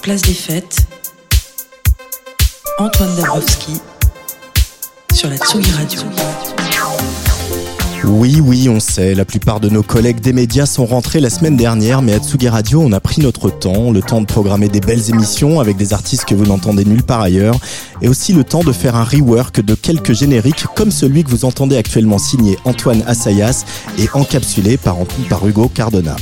Place des fêtes. Antoine Dabrowski sur la Tsugi Radio. Oui, oui, on sait, la plupart de nos collègues des médias sont rentrés la semaine dernière, mais à Tsugi Radio, on a pris notre temps, le temps de programmer des belles émissions avec des artistes que vous n'entendez nulle part ailleurs, et aussi le temps de faire un rework de quelques génériques comme celui que vous entendez actuellement signé Antoine Assayas et encapsulé par Hugo Cardona.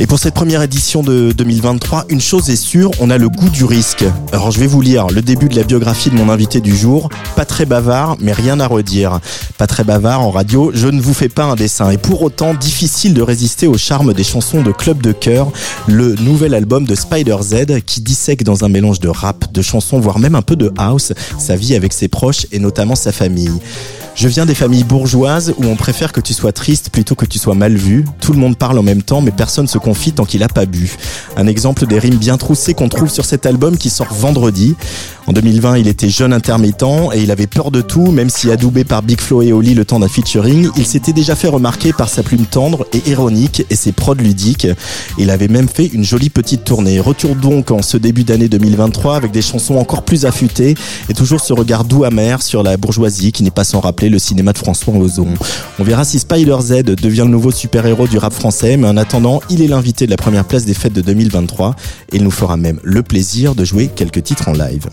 Et pour cette première édition de 2023, une chose est sûre, on a le goût du risque. Alors je vais vous lire le début de la biographie de mon invité du jour. Pas très bavard, mais rien à redire. Pas très bavard en radio, je ne vous fais pas un dessin. Et pour autant, difficile de résister au charme des chansons de Club de Cœur, le nouvel album de Spider Z qui dissèque dans un mélange de rap, de chansons, voire même un peu de house, sa vie avec ses proches et notamment sa famille. Je viens des familles bourgeoises où on préfère que tu sois triste plutôt que tu sois mal vu. Tout le monde parle en même temps, mais personne se confie tant qu'il a pas bu. Un exemple des rimes bien troussées qu'on trouve sur cet album qui sort vendredi. En 2020, il était jeune intermittent et il avait peur de tout, même si adoubé par Big Flo et Oli le temps d'un featuring, il s'était déjà fait remarquer par sa plume tendre et ironique et ses prods ludiques. Il avait même fait une jolie petite tournée. Retour donc en ce début d'année 2023 avec des chansons encore plus affûtées et toujours ce regard doux amer sur la bourgeoisie qui n'est pas sans rappeler le cinéma de François Ozon. On verra si Spider Z devient le nouveau super-héros du rap français, mais en attendant, il est l'invité de la première place des fêtes de 2023 et il nous fera même le plaisir de jouer quelques titres en live.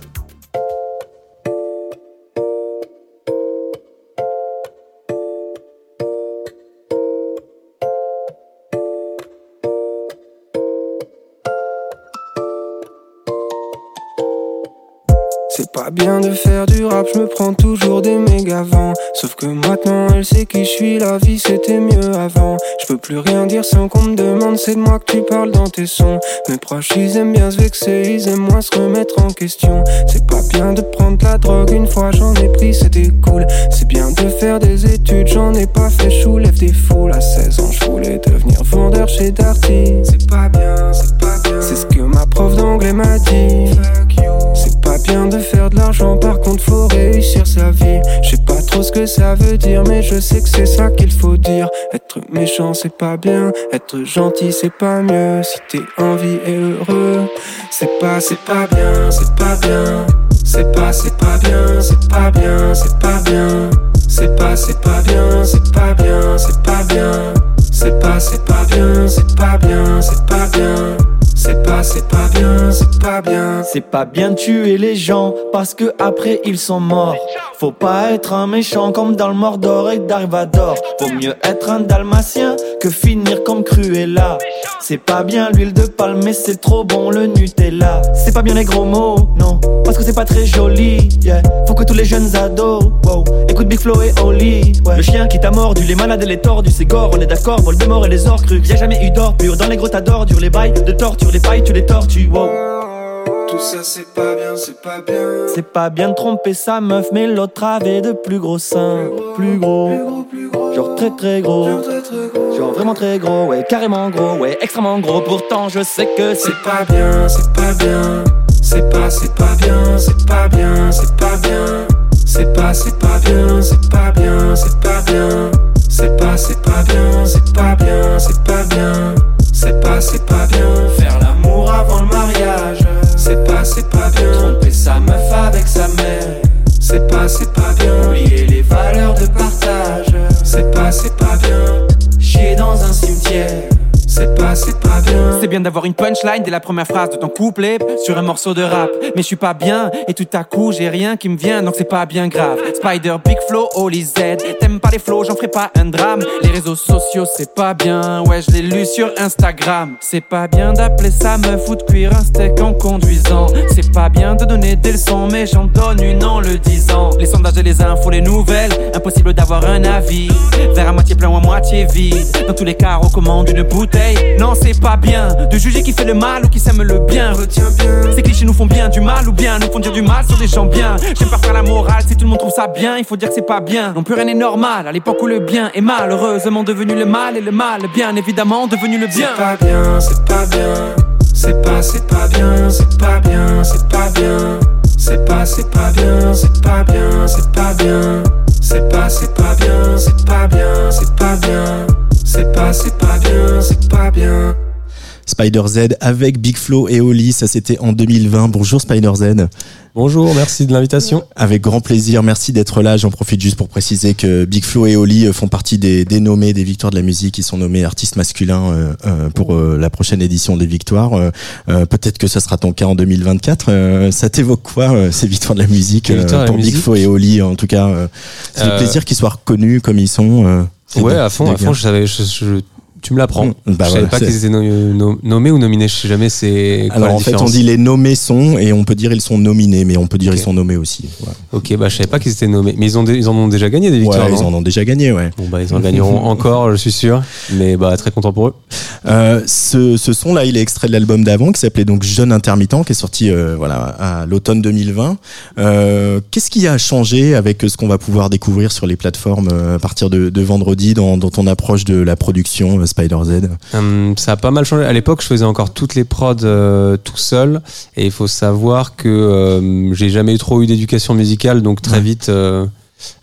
C'est pas bien de faire je prends toujours des méga vents. Sauf que maintenant elle sait qui je suis, la vie c'était mieux avant. Je peux plus rien dire sans qu'on me demande, c'est de moi que tu parles dans tes sons. Mes proches ils aiment bien se vexer, ils aiment moins se remettre en question. C'est pas bien de prendre la drogue, une fois j'en ai pris, c'était cool. C'est bien de faire des études, j'en ai pas fait, chou, lève des foules. À 16 ans, je voulais devenir vendeur chez Darty. C'est pas bien, c'est pas bien. C'est ce que ma prof d'anglais m'a dit. Bien de faire de l'argent, par contre faut réussir sa vie. Je sais pas trop ce que ça veut dire, mais je sais que c'est ça qu'il faut dire. Être méchant c'est pas bien, être gentil c'est pas mieux. Si t'es en vie et heureux, c'est pas, c'est pas bien, c'est pas bien. C'est pas, c'est pas bien, c'est pas bien, c'est pas bien. C'est pas, c'est pas bien, c'est pas bien, c'est pas bien. C'est pas, c'est pas bien, c'est pas bien, c'est pas bien. C'est pas, c'est pas bien, c'est pas bien. C'est pas bien tuer les gens parce que après ils sont morts. Faut pas être un méchant comme dans le Mordor et Darvador. Vaut mieux être un dalmatien que finir comme Cruella. C'est pas bien l'huile de palme, mais c'est trop bon le Nutella. C'est pas bien les gros mots, non, parce que c'est pas très joli. Yeah. Faut que tous les jeunes ados, wow, écoute Big Flo et Oli. Le chien qui t'a mordu, les malades et les tordus, c'est gore, on est d'accord. Voldemort et les ors crus, y'a jamais eu d'or pur dans les grottes d'ordures, les bails de torture, les pailles, tu les tortues, wow. Tout ça c'est pas bien, c'est pas bien. C'est pas bien de tromper sa meuf, mais l'autre avait de plus gros seins. Plus gros, genre très très gros. Genre vraiment très gros, ouais, carrément gros, ouais, extrêmement gros. Pourtant, je sais que c'est C'est pas bien, c'est pas bien. C'est pas, c'est pas d'avoir une punchline dès la première phrase de ton couplet sur un morceau de rap. Mais je suis pas bien et tout à coup j'ai rien qui me vient donc c'est pas bien grave. Spider, Big Flow, Holy Z. T'aimes pas les flows, j'en ferai pas un drame. Les réseaux sociaux c'est pas bien, ouais je l'ai lu sur Instagram. C'est pas bien d'appeler ça me de cuire un steak en conduisant. C'est pas bien de donner des leçons, mais j'en donne une en le disant. Les sondages et les infos, les nouvelles, impossible d'avoir un avis. Vers à moitié plein ou à moitié vide. Dans tous les cas, recommande une bouteille. Non, c'est pas bien de juger qui fait le mal ou qui s'aime le bien. Retiens bien, ces clichés nous font bien du mal ou bien nous font dire du mal sur des gens bien. J'aime pas faire la morale, si tout le monde trouve ça bien, il faut dire que c'est pas bien. Non plus rien n'est normal, à l'époque où le bien est malheureusement devenu le mal et le mal, bien évidemment devenu le bien. C'est pas bien, c'est pas bien. C'est pas, c'est pas bien, c'est pas bien, c'est pas bien. C'est pas, c'est pas bien, c'est pas bien, c'est pas bien. C'est pas, c'est pas bien, c'est pas bien, c'est pas bien. C'est pas, c'est pas bien, c'est pas bien. Spider Z avec Big Flo et Oli, ça c'était en 2020. Bonjour Spider Z. Bonjour, merci de l'invitation. Avec grand plaisir, merci d'être là. J'en profite juste pour préciser que Big Flo et Oli euh, font partie des, des nommés des victoires de la musique. Ils sont nommés artistes masculins euh, euh, pour la prochaine édition des victoires. Peut-être que ça sera ton cas en 2024. Euh, ça t'évoque quoi ces victoires de la musique victoires la pour Big Flo et Oli En tout cas, euh, c'est le plaisir qu'ils soient reconnus comme ils sont. Ouais, à fond, à fond, je savais, je, je- tu me l'apprends. Bah je savais voilà, pas qu'ils étaient no- no- nommés ou nominés, je sais jamais c'est Alors la en fait, on dit les nommés sont et on peut dire ils sont nominés, mais on peut dire Ok. ils sont nommés aussi. Voilà. Ok, bah je savais pas qu'ils étaient nommés, mais ils ont ils en ont déjà gagné des victoires. Ouais, ils en ont déjà gagné, ouais. Bon bah ils en gagneront encore, je suis sûr, mais bah très content pour eux. Euh, ce, ce son là, il est extrait de l'album d'avant qui s'appelait donc Jeune intermittent, qui est sorti euh, voilà à l'automne 2020. Euh, Qu'est-ce qui a changé avec ce qu'on va pouvoir découvrir sur les plateformes à partir de, de vendredi dans, dans ton approche de la production euh, Spider Z Hum, ça a pas mal changé. À l'époque, je faisais encore toutes les prods euh, tout seul, et il faut savoir que euh, j'ai jamais trop eu d'éducation musicale, donc très Ouais. vite. euh,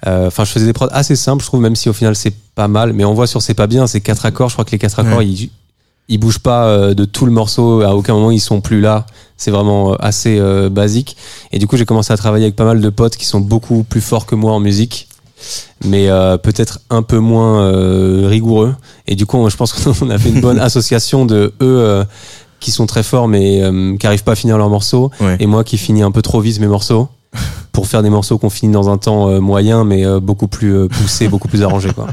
euh, Enfin, je faisais des prods assez simples, je trouve, même si au final c'est pas mal. Mais on voit sur c'est pas bien, c'est quatre accords. Je crois que les quatre accords, Ouais. ils, ils bougent pas euh, de tout le morceau. À aucun moment ils sont plus là. C'est vraiment euh, assez euh, basique. Et du coup, j'ai commencé à travailler avec pas mal de potes qui sont beaucoup plus forts que moi en musique, mais euh, peut-être un peu moins euh, rigoureux. Et du coup, je pense qu'on a fait une bonne association de eux euh, qui sont très forts mais euh, qui arrivent pas à finir leurs morceaux, Ouais. et moi qui finis un peu trop vite mes morceaux pour faire des morceaux qu'on finit dans un temps euh, moyen mais euh, beaucoup plus euh, poussé, beaucoup plus arrangé quoi.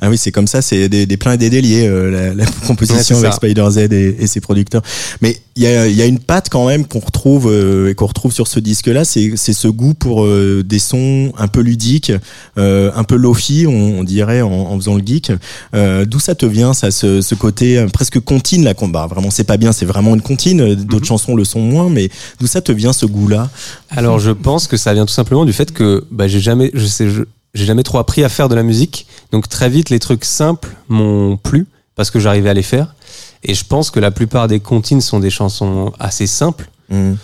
Ah oui, c'est comme ça, c'est des, des pleins et des déliés, euh, la, la composition avec. Spider Z et, et ses producteurs. Mais il y a, y a une patte quand même qu'on retrouve euh, et qu'on retrouve sur ce disque-là, c'est c'est ce goût pour euh, des sons un peu ludiques, euh, un peu lofi, on, on dirait en, en faisant le geek. Euh, D'où ça te vient, ça, ce, ce côté euh, presque comptine là, qu'on- bah, vraiment c'est pas bien, c'est vraiment une comptine. euh, D'autres Mhm. chansons le sont moins, mais d'où ça te vient ce goût-là? Alors je pense que ça vient tout simplement du fait que bah, j'ai jamais, je sais, j'ai jamais trop appris à faire de la musique, donc très vite les trucs simples m'ont plu parce que j'arrivais à les faire. Et je pense que la plupart des comptines sont des chansons assez simples. Mhm.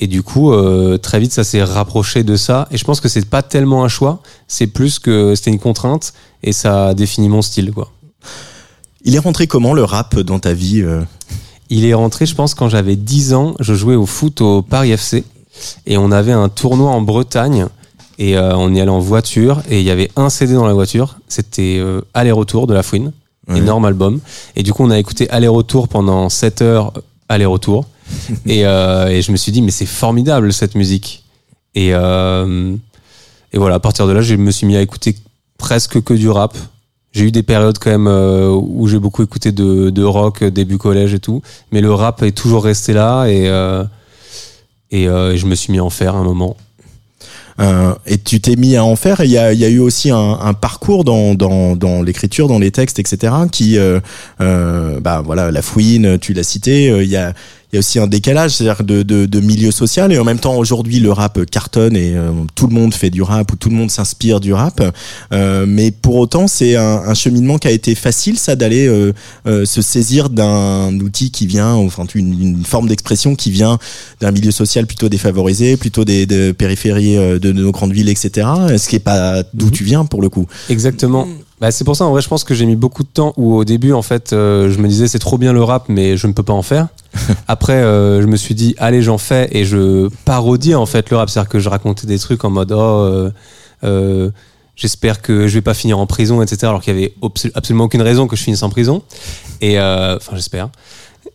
Et du coup, euh, très vite, ça s'est rapproché de ça. Et je pense que c'est pas tellement un choix, c'est plus que c'était une contrainte et ça définit mon style, quoi. Il est rentré comment le rap dans ta vie euh Il est rentré, je pense, quand j'avais 10 ans. Je jouais au foot au Paris FC et on avait un tournoi en Bretagne et euh, on y allait en voiture et il y avait un CD dans la voiture. C'était Aller-retour de La Fouine, Ouais. énorme album. Et du coup, on a écouté Aller-retour pendant 7 heures, Aller-retour. et, euh, et je me suis dit, mais c'est formidable cette musique. Et, euh, et voilà, à partir de là, je me suis mis à écouter presque que du rap. J'ai eu des périodes quand même euh, où j'ai beaucoup écouté de, de rock, début collège et tout. Mais le rap est toujours resté là et, et je me suis mis à en faire un moment. Euh, et tu t'es mis à en faire. Il y a, eu aussi un, parcours dans l'écriture, dans les textes, etc. Qui, euh, euh, bah voilà, la fouine, tu l'as cité. euh, Il y a, il y a aussi un décalage, c'est-à-dire de, de, de milieu social. Et en même temps, aujourd'hui, le rap cartonne et euh, tout le monde fait du rap ou tout le monde s'inspire du rap. Euh, mais pour autant, c'est un, un cheminement qui a été facile, ça, d'aller euh, euh, se saisir d'un outil qui vient, enfin une, une forme d'expression qui vient d'un milieu social plutôt défavorisé, plutôt des, des périphéries euh, de, de nos grandes villes, etc. Ce qui est pas d'où tu viens pour le coup. Exactement. Bah, c'est pour ça, en vrai, je pense que j'ai mis beaucoup de temps où au début, en fait, euh, je me disais c'est trop bien le rap, mais je ne peux pas en faire. Après, euh, je me suis dit allez, j'en fais et je parodie en fait le rap. C'est-à-dire que je racontais des trucs en mode oh, euh, j'espère que je vais pas finir en prison, etc. Alors qu'il y avait absolu- absolument aucune raison que je finisse en prison. Et enfin, j'espère.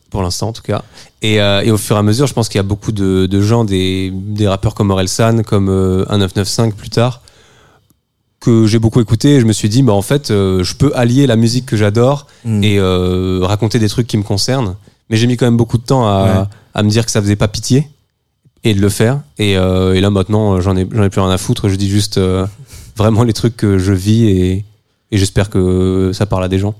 pour l'instant en tout cas. Et, euh, et au fur et à mesure, je pense qu'il y a beaucoup de, de gens, des, des rappeurs comme Orelsan, comme euh, 1995 plus tard, que j'ai beaucoup écouté. Et je me suis dit, bah en fait, euh, je peux allier la musique que j'adore Mm. et euh, raconter des trucs qui me concernent. Mais j'ai mis quand même beaucoup de temps à, Ouais. à me dire que ça faisait pas pitié et de le faire. Et, euh, et là maintenant, j'en ai, j'en ai plus rien à foutre. Je dis juste vraiment les trucs que je vis et, et j'espère que ça parle à des gens.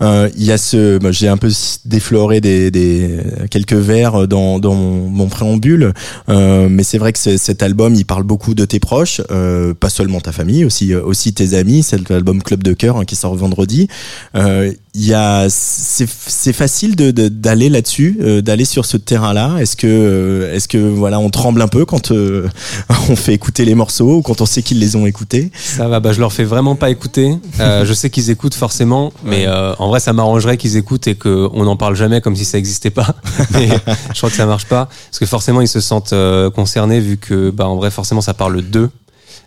Euh, Il y a ce, moi, j'ai un peu défloré des, des quelques vers dans, dans mon, mon préambule, euh, mais c'est vrai que cet album, il parle beaucoup de tes proches, euh, pas seulement ta famille, aussi euh, aussi tes amis. C'est l'album Club de cœur hein, qui sort vendredi. Euh, Il y a, c'est c'est facile de de- d'aller là-dessus, euh, d'aller sur ce terrain-là. Est-ce que euh, est-ce que voilà, on tremble un peu quand euh, on fait écouter les morceaux ou quand on sait qu'ils les ont écoutés? Ça va, bah, je leur fais vraiment pas écouter. Euh, je sais qu'ils écoutent forcément, mais euh, en vrai, ça m'arrangerait qu'ils écoutent et qu'on n'en parle jamais comme si ça existait pas. mais je crois que ça marche pas. Parce que forcément, ils se sentent euh, concernés vu que, bah, en vrai, forcément, ça parle d'eux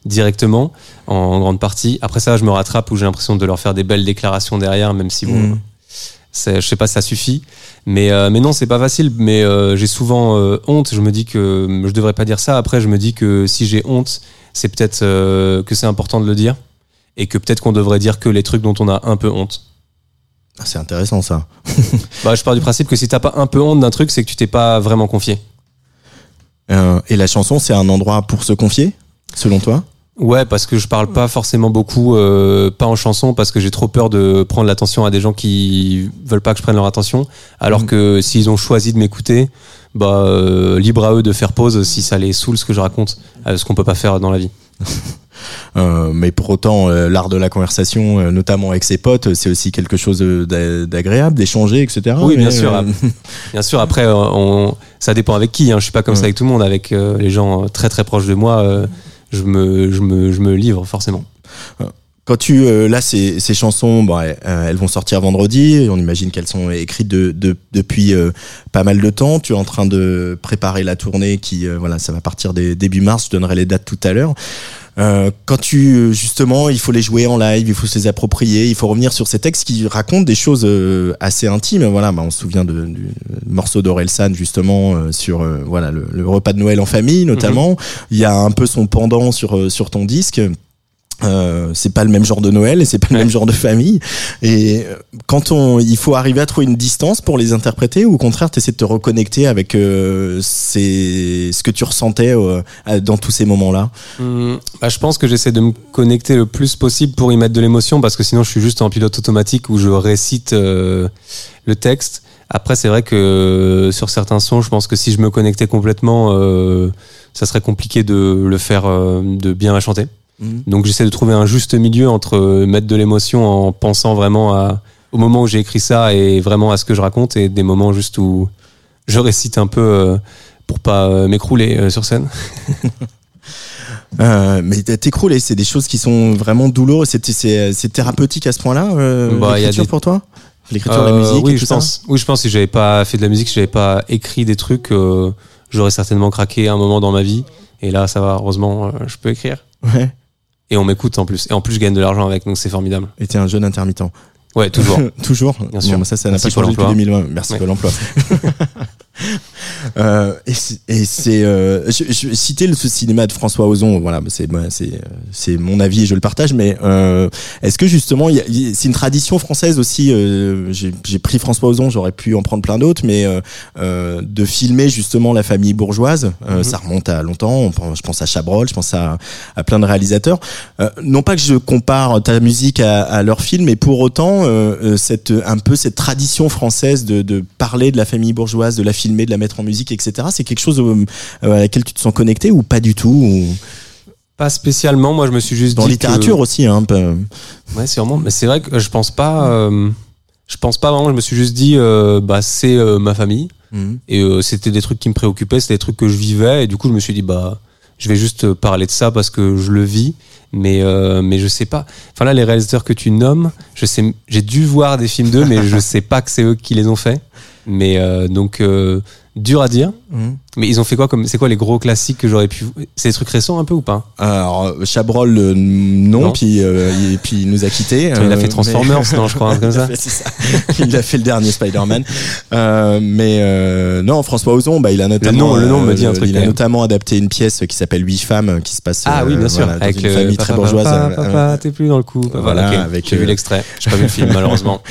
directement, en grande partie. Après ça, je me rattrape où j'ai l'impression de leur faire des belles déclarations derrière, même si bon, Mm. c'est- je sais pas si ça suffit. Mais, euh, mais non, c'est pas facile. Mais euh, j'ai souvent euh, honte. Je me dis que je devrais pas dire ça. Après, je me dis que si j'ai honte, c'est peut-être que c'est important de le dire. Et que peut-être qu'on devrait dire que les trucs dont on a un peu honte. Ah, C'est intéressant ça. Bah, je pars du principe que si t'as pas un peu honte d'un truc, c'est que tu t'es pas vraiment confié. Euh, et la chanson, c'est un endroit pour se confier, selon toi? Ouais, parce que je parle pas forcément beaucoup, euh, pas en chanson, parce que j'ai trop peur de prendre l'attention à des gens qui veulent pas que je prenne leur attention. Alors Mhm. que s'ils ont choisi de m'écouter, bah euh, libre à eux de faire pause si ça les saoule ce que je raconte, ce qu'on peut pas faire dans la vie. Euh, mais pour autant, euh, l'art de la conversation, euh, notamment avec ses potes, c'est aussi quelque chose d'a- d'agréable, d'échanger, etc. Oui, bien sûr. Bien sûr, après, on, ça dépend avec qui. Hein. Je suis pas comme ça avec tout le monde. Avec les gens très très proches de moi, je me, je me, je me livre forcément. Quand tu euh, là ces, ces chansons, bon, elles, elles vont sortir vendredi. On imagine qu'elles sont écrites de, de- depuis euh, pas mal de temps. Tu es en train de préparer la tournée qui euh, voilà, ça va partir des, début mars. Je donnerai les dates tout à l'heure. Euh, quand tu justement, il faut les jouer en live, il faut se les approprier, il faut revenir sur ces textes qui racontent des choses euh, assez intimes. Voilà, bah, on se souvient de, du morceau d'Orelsan justement euh, sur euh, voilà le, le repas de Noël en famille notamment. Il y a un peu son pendant sur sur ton disque. Euh, c'est pas le même genre de Noël et c'est pas le Ouais. même genre de famille et euh, quand on il faut arriver à trouver une distance pour les interpréter ou au contraire tu essaies de te reconnecter avec euh, ces, ce que tu ressentais euh, dans tous ces moments là Hum, bah, je pense que j'essaie de me connecter le plus possible pour y mettre de l'émotion parce que sinon je suis juste en pilote automatique où je récite euh, le texte. Après, c'est vrai que euh, sur certains sons, je pense que si je me connectais complètement, euh, ça serait compliqué de le faire, euh, de bien la chanter. Donc j'essaie de trouver un juste milieu entre euh, mettre de l'émotion en pensant vraiment à, au moment où j'ai écrit ça et vraiment à ce que je raconte et des moments juste où je récite un peu euh, pour pas euh, m'écrouler euh, sur scène. Euh, mais t'écroules c'est des choses qui sont vraiment douloureuses c'est thérapeutique à ce point là euh, Bah, l'écriture des- pour toi? L'écriture de la Euh, musique oui, et je tout ça pense. Oui, je pense que si j'avais pas fait de la musique, si j'avais pas écrit des trucs, euh, j'aurais certainement craqué un moment dans ma vie. Et là, ça va. Heureusement, euh, je peux écrire. ouais Et on m'écoute en plus. Et en plus, je gagne de l'argent avec, donc c'est formidable. et t'es un jeune intermittent Ouais, toujours. Toujours. Bien sûr. Bon, bah ça, ça n'a pas changé depuis emploi. 2020. Merci Ouais. Pôle emploi. Euh, et c'est- euh, je, je citais le ce cinéma de François Ozon. Voilà, c'est c'est euh, c'est mon avis et je le partage. Mais euh, est-ce que justement, c'est une tradition française aussi. euh, J'ai pris François Ozon, j'aurais pu en prendre plein d'autres, mais de filmer justement la famille bourgeoise, euh, Mhm. ça remonte à longtemps. Je pense à Chabrol, je pense à, à plein de réalisateurs. Euh, non pas que je compare ta musique à, à leur film, mais pour autant, cette un peu cette tradition française de, de parler de la famille bourgeoise, de la filmer, de la mettre en musique, etc. C'est quelque chose euh, à laquelle tu te sens connecté ou pas du tout ou... pas spécialement. Moi, je me suis juste Dans dit littérature que- aussi, hein, peu. Ouais, sûrement. Mais c'est vrai que je pense pas. euh, je pense pas vraiment. Je me suis juste dit, euh, bah, c'est euh, ma famille. Mhm. Et euh, c'était des trucs qui me préoccupaient, c'était des trucs que je vivais. Et du coup, je me suis dit, bah, je vais juste parler de ça parce que je le vis. Mais, euh, mais je sais pas. Enfin là, les réalisateurs que tu nommes, je sais, j'ai dû voir des films d'eux, mais je sais pas que c'est eux qui les ont faits. Mais euh, donc, euh, Dur à dire. Mhm. Mais ils ont fait quoi comme c'est quoi les gros classiques que j'aurais pu C'est des trucs récents un peu ou pas? Alors Chabrol euh, non, Non. puis euh, et puis il nous a quittés. Attends, il a euh, fait Transformers, mais- non, je crois, comme Il ça. fait- c'est ça. il a fait le dernier Spider-Man. Euh, mais euh, non, François Ozon, bah il a notamment nom- le nom me euh, dit un truc, Il a notamment adapté une pièce qui s'appelle Huit femmes qui se passe Ah oui, euh, bien sûr, voilà, avec une le famille papa, très bourgeoise. Papa, euh, papa, t'es plus dans le coup. Voilà, avec, J'ai vu euh, l'extrait. J'ai pas vu le film malheureusement.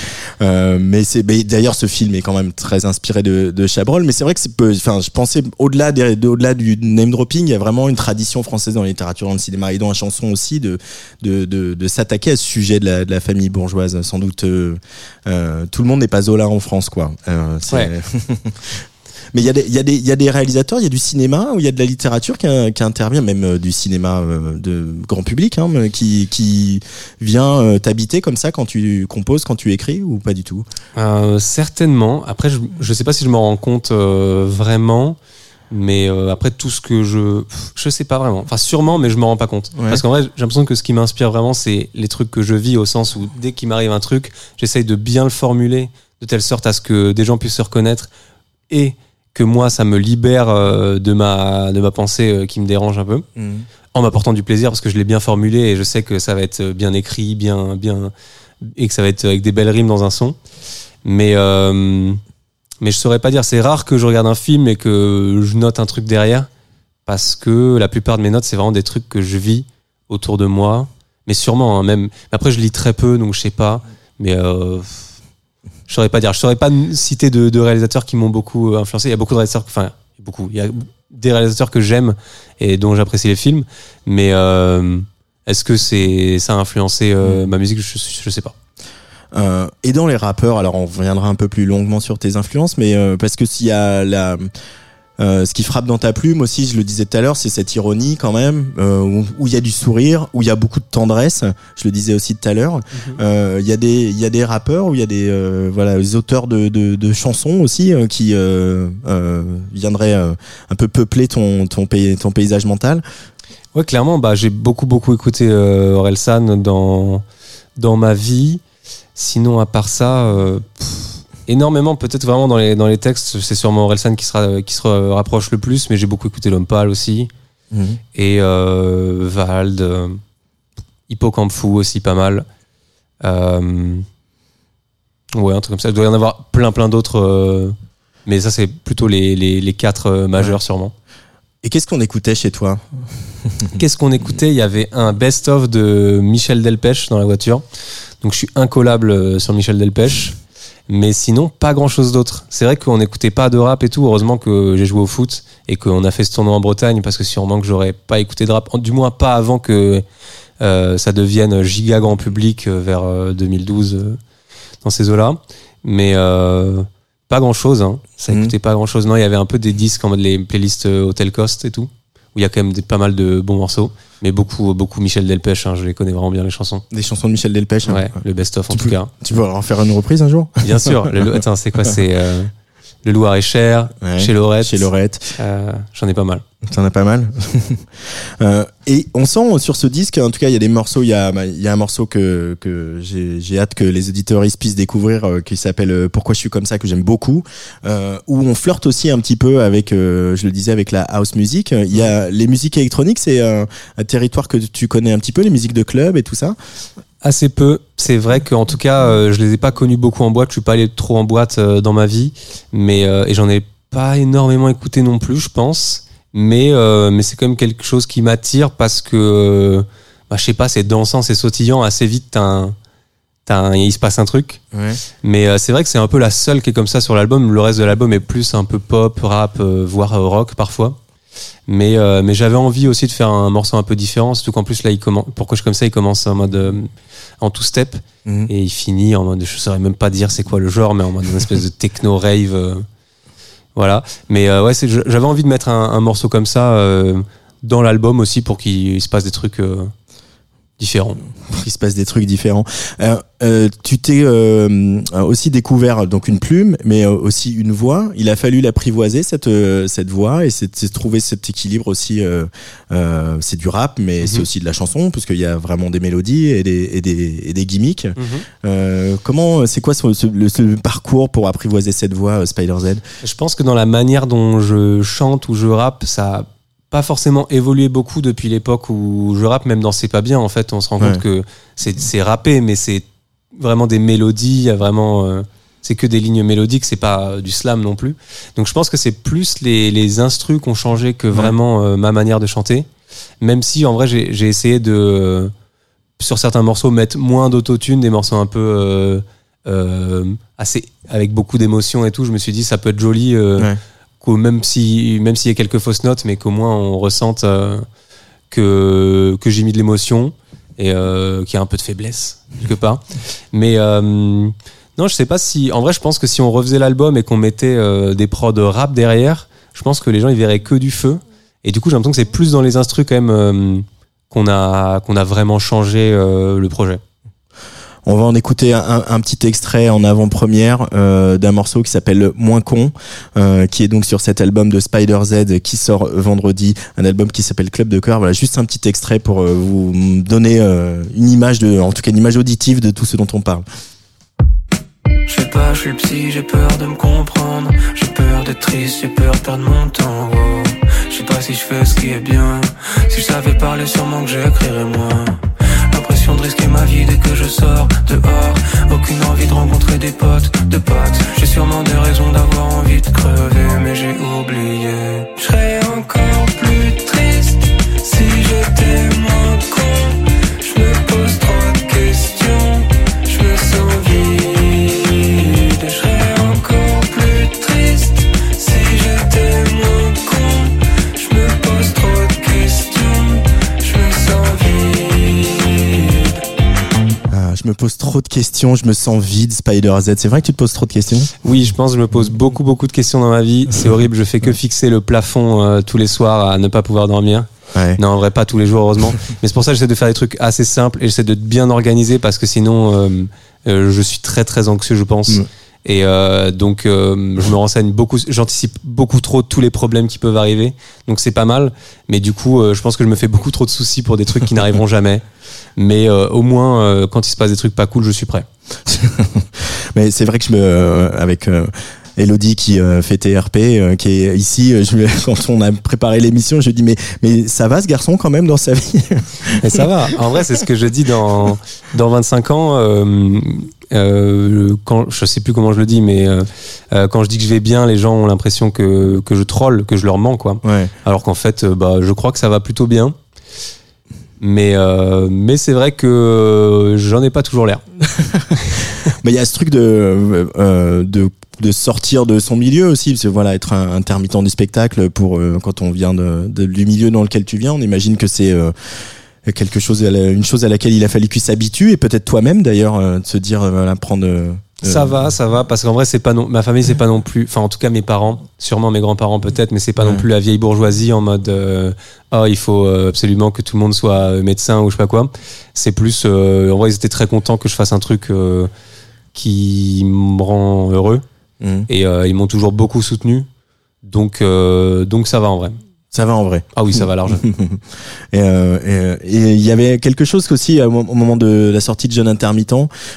Euh, mais c'est d'ailleurs ce film est quand même très inspiré de, de Chabrol mais c'est vrai que c'est peu enfin je pensais au-delà des, de- au-delà du name dropping il y a vraiment une tradition française dans la littérature dans le cinéma et dans la chanson aussi de de, de, de s'attaquer à ce sujet de la, de la famille bourgeoise sans doute euh, euh, tout le monde n'est pas Zola en France quoi Euh, c'est- Ouais. Mais il y, a des- il y, a des- il y a des réalisateurs, il y a du cinéma ou il y a de la littérature qui, qui intervient, même euh, du cinéma euh, de grand public, hein, qui, qui vient euh, t'habiter comme ça quand tu composes, quand tu écris ou pas du tout? Euh, certainement. Après, je, je sais pas si je m'en rends compte euh, vraiment. Mais euh, après tout ce que je, je sais pas vraiment. Enfin sûrement, mais je me rends pas compte. Ouais. Parce qu'en vrai, j'ai l'impression que ce qui m'inspire vraiment, c'est les trucs que je vis au sens où dès qu'il m'arrive un truc, j'essaye de bien le formuler de telle sorte à ce que des gens puissent se reconnaître et que moi, ça me libère euh, de ma de ma pensée euh, qui me dérange un peu, en m'apportant du plaisir parce que je l'ai bien formulé et je sais que ça va être bien écrit, bien bien et que ça va être avec des belles rimes dans un son. Mais euh, mais je saurais pas dire. C'est rare que je regarde un film et que je note un truc derrière parce que la plupart de mes notes c'est vraiment des trucs que je vis autour de moi. Mais sûrement hein, même. Après je lis très peu donc je sais pas. Mais euh, je saurais pas dire. Je saurais pas citer de, de réalisateurs qui m'ont beaucoup influencé. Il y a beaucoup de réalisateurs. Enfin beaucoup. Il y a des réalisateurs que j'aime et dont j'apprécie les films. Mais euh, est-ce que c'est ça a influencé euh, ma musique? Je, je sais pas. Euh, et dans les rappeurs, alors on reviendra un peu plus longuement sur tes influences, mais euh, parce que s'il y a la, euh, ce qui frappe dans ta plume aussi, je le disais tout à l'heure, c'est cette ironie quand même, euh, où il y a du sourire, où il y a beaucoup de tendresse. Je le disais aussi tout à l'heure. Euh, Il y a des, il y a des rappeurs, où il y a des, euh, voilà, des auteurs de, de, de chansons aussi qui euh, euh, viendraient euh, un peu peupler ton, ton, pays, ton paysage mental. Ouais, clairement, bah, j'ai beaucoup, beaucoup écouté euh, Orelsan dans, dans ma vie. Sinon, à part ça, euh, pff, énormément, peut-être vraiment dans les, dans les textes, c'est sûrement Orelsan qui, sera, qui se rapproche le plus, mais j'ai beaucoup écouté L'Homme Pâle aussi. Et euh, Vald, euh, Hippocampe Fou aussi, pas mal. Euh, ouais, un truc comme ça. Il doit y en avoir plein, plein d'autres. euh, mais ça, c'est plutôt les, les, les quatre euh, majeurs, sûrement. Et qu'est-ce qu'on écoutait chez toi? Qu'est-ce qu'on écoutait? Il y avait un best-of de Michel Delpech dans la voiture. Donc je suis incollable sur Michel Delpech. Mais sinon, pas grand chose d'autre. C'est vrai qu'on n'écoutait pas de rap et tout. Heureusement que j'ai joué au foot et qu'on a fait ce tournoi en Bretagne parce que sûrement que j'aurais pas écouté de rap. Du moins pas avant que euh, ça devienne giga grand public euh, vers euh, 2012 euh, dans ces eaux-là. Mais euh, pas grand chose. Hein. Ça écoutait pas grand chose. Non, il y avait un peu des disques en mode les playlists Hotel Cost et tout où il y a quand même des, pas mal de bons morceaux, mais beaucoup, beaucoup Michel Delpech. Hein, je les connais vraiment bien les chansons. Des chansons de Michel Delpech hein Ouais, le best-of en tout cas. Tu vas en faire une reprise un jour Bien sûr. Le, attends, c'est quoi C'est euh, le Loir est cher, Ouais, chez Lorette. Chez Lorette. Euh, J'en ai pas mal. T'en as pas mal. Euh, et on sent sur ce disque, en tout cas, il y a des morceaux. Il y a, un morceau que, j'ai hâte que les auditeurs puissent découvrir, euh, qui s'appelle euh, Pourquoi je suis comme ça, que j'aime beaucoup, où on flirte aussi un petit peu avec, je le disais, avec la house music. Il y a les musiques électroniques, c'est un, territoire que tu connais un petit peu, les musiques de club et tout ça? Assez peu. C'est vrai qu'en tout cas, euh, je les ai pas connus beaucoup en boîte. Je suis pas allé trop en boîte dans ma vie, mais et j'en ai pas énormément écouté non plus, je pense. Mais euh, mais c'est quand même quelque chose qui m'attire parce que euh, bah, je sais pas, c'est dansant, c'est sautillant. Assez vite, t'as un- il se passe un truc. Mais euh, c'est vrai que c'est un peu la seule qui est comme ça sur l'album. Le reste de l'album est plus un peu pop, rap, euh, voire rock parfois. Mais, mais j'avais envie aussi de faire un morceau un peu différent, surtout qu'en plus là, il commence, pourquoi je comme ça, il commence en mode en two step Mhm. et il finit en mode, je saurais même pas dire c'est quoi le genre, mais en mode une espèce de techno rave. Euh, voilà. Mais euh, ouais, j'avais envie de mettre un, un morceau comme ça euh, dans l'album aussi pour qu'il se passe des trucs. Différents. il se passe des trucs différents. Euh, euh, tu t'es euh, aussi découvert donc une plume, mais euh, aussi une voix. Il a fallu l'apprivoiser cette euh, cette voix et c'est trouver cet équilibre aussi. euh, euh, c'est du rap, mais c'est aussi de la chanson parce qu'il y a vraiment des mélodies et des et des, et des gimmicks. Euh, comment c'est quoi ce, ce- le, ce parcours pour apprivoiser cette voix Spider Z? Je pense que dans la manière dont je chante ou je rappe, ça pas forcément évolué beaucoup depuis l'époque où je rappe, même dans C'est pas bien, en fait, on se rend Ouais. compte que c'est rappé, mais c'est vraiment des mélodies, vraiment. euh, c'est que des lignes mélodiques, c'est pas du slam non plus. Donc je pense que c'est plus les, les instrus qui ont changé que vraiment euh, ma manière de chanter. Même si en vrai j'ai essayé de, euh, sur certains morceaux, mettre moins d'autotune, des morceaux un peu euh, assez avec beaucoup d'émotion et tout. Je me suis dit ça peut être joli, Ouais. Même si même s'il y a quelques fausses notes, mais qu'au moins on ressente euh, que que j'ai mis de l'émotion et euh, qu'il y a un peu de faiblesse quelque part. Mais euh, non, je sais pas si. En vrai, je pense que si on refaisait l'album et qu'on mettait des prods rap derrière, je pense que les gens ils verraient que du feu. Et du coup, j'ai l'impression que c'est plus dans les instrus quand même qu'on a qu'on a vraiment changé le projet. On va en écouter un, petit extrait en avant-première euh, d'un morceau qui s'appelle Moins con, euh, qui est donc sur cet album de Spider Z qui sort vendredi, un album qui s'appelle Club de cœur. Voilà, juste un petit extrait pour euh, vous donner euh, une image de, en tout cas une image auditive de tout ce dont on parle. Je sais pas, je suis le psy, j'ai peur de me comprendre. J'ai peur d'être triste, j'ai peur de perdre mon temps. wow. Je sais pas si je fais ce qui est bien. Si je savais parler, sûrement que j'écrirais moins. De risquer ma vie dès que je sors dehors. Aucune envie de rencontrer des potes, de potes. J'ai sûrement des raisons d'avoir envie de crever, mais j'ai oublié. Je serais encore plus triste si j'étais Ah, je me pose trop de questions, je me sens vide, Spider Z. C'est vrai que tu te poses trop de questions Oui, je pense que je me pose beaucoup beaucoup de questions dans ma vie. C'est horrible. Je fais que fixer le plafond euh, tous les soirs à ne pas pouvoir dormir. Ouais. Non, en vrai, pas tous les jours, heureusement. Mais c'est pour ça que j'essaie de faire des trucs assez simples et j'essaie de bien organiser parce que sinon, euh, euh, je suis très très anxieux, je pense. Mm. Et euh, donc, euh, je me renseigne beaucoup, j'anticipe beaucoup trop tous les problèmes qui peuvent arriver. Donc, c'est pas mal. Mais du coup, euh, je pense que je me fais beaucoup trop de soucis pour des trucs qui n'arriveront jamais. Mais euh, au moins, euh, quand il se passe des trucs pas cool, je suis prêt. Mais c'est vrai que je me, euh, avec euh, Elodie qui euh, fait TRP, euh, qui est ici, euh, je, quand on a préparé l'émission, je lui dis mais mais ça va ce garçon quand même dans sa vie? Et ça va. En vrai, c'est ce que je dis dans, dans 25 ans. Euh, quand, je sais plus comment je le dis, mais euh, euh, quand je dis que je vais bien, les gens ont l'impression que, que je troll, que je leur mens, quoi. Ouais. Alors qu'en fait, euh, bah, je crois que ça va plutôt bien. Mais, euh, mais c'est vrai que euh, j'en ai pas toujours l'air. Mais il y a ce truc de, euh, de de sortir de son milieu aussi, parce que voilà, être un intermittent du spectacle pour euh, quand on vient de, de- du milieu dans lequel tu viens, on imagine que c'est euh, quelque chose, une chose à laquelle il a fallu qu'il s'habitue et peut-être toi-même d'ailleurs euh, de se dire euh, voilà prendre. euh, Ça va, ça va, parce qu'en vrai, c'est pas non, ma famille, c'est pas non plus, enfin, en tout cas, mes parents, sûrement mes grands-parents peut-être, mais c'est pas non plus la vieille bourgeoisie en mode, euh, oh, il faut absolument que tout le monde soit médecin ou je sais pas quoi. C'est plus, euh, en vrai, ils étaient très contents que je fasse un truc euh, qui me rend heureux hum, et ils m'ont toujours beaucoup soutenu. Donc, donc ça va en vrai. Ça va en vrai. Ah oui, ça va large. Et euh, et- et il y avait quelque chose aussi au au moment de la sortie de Jeune Intermittent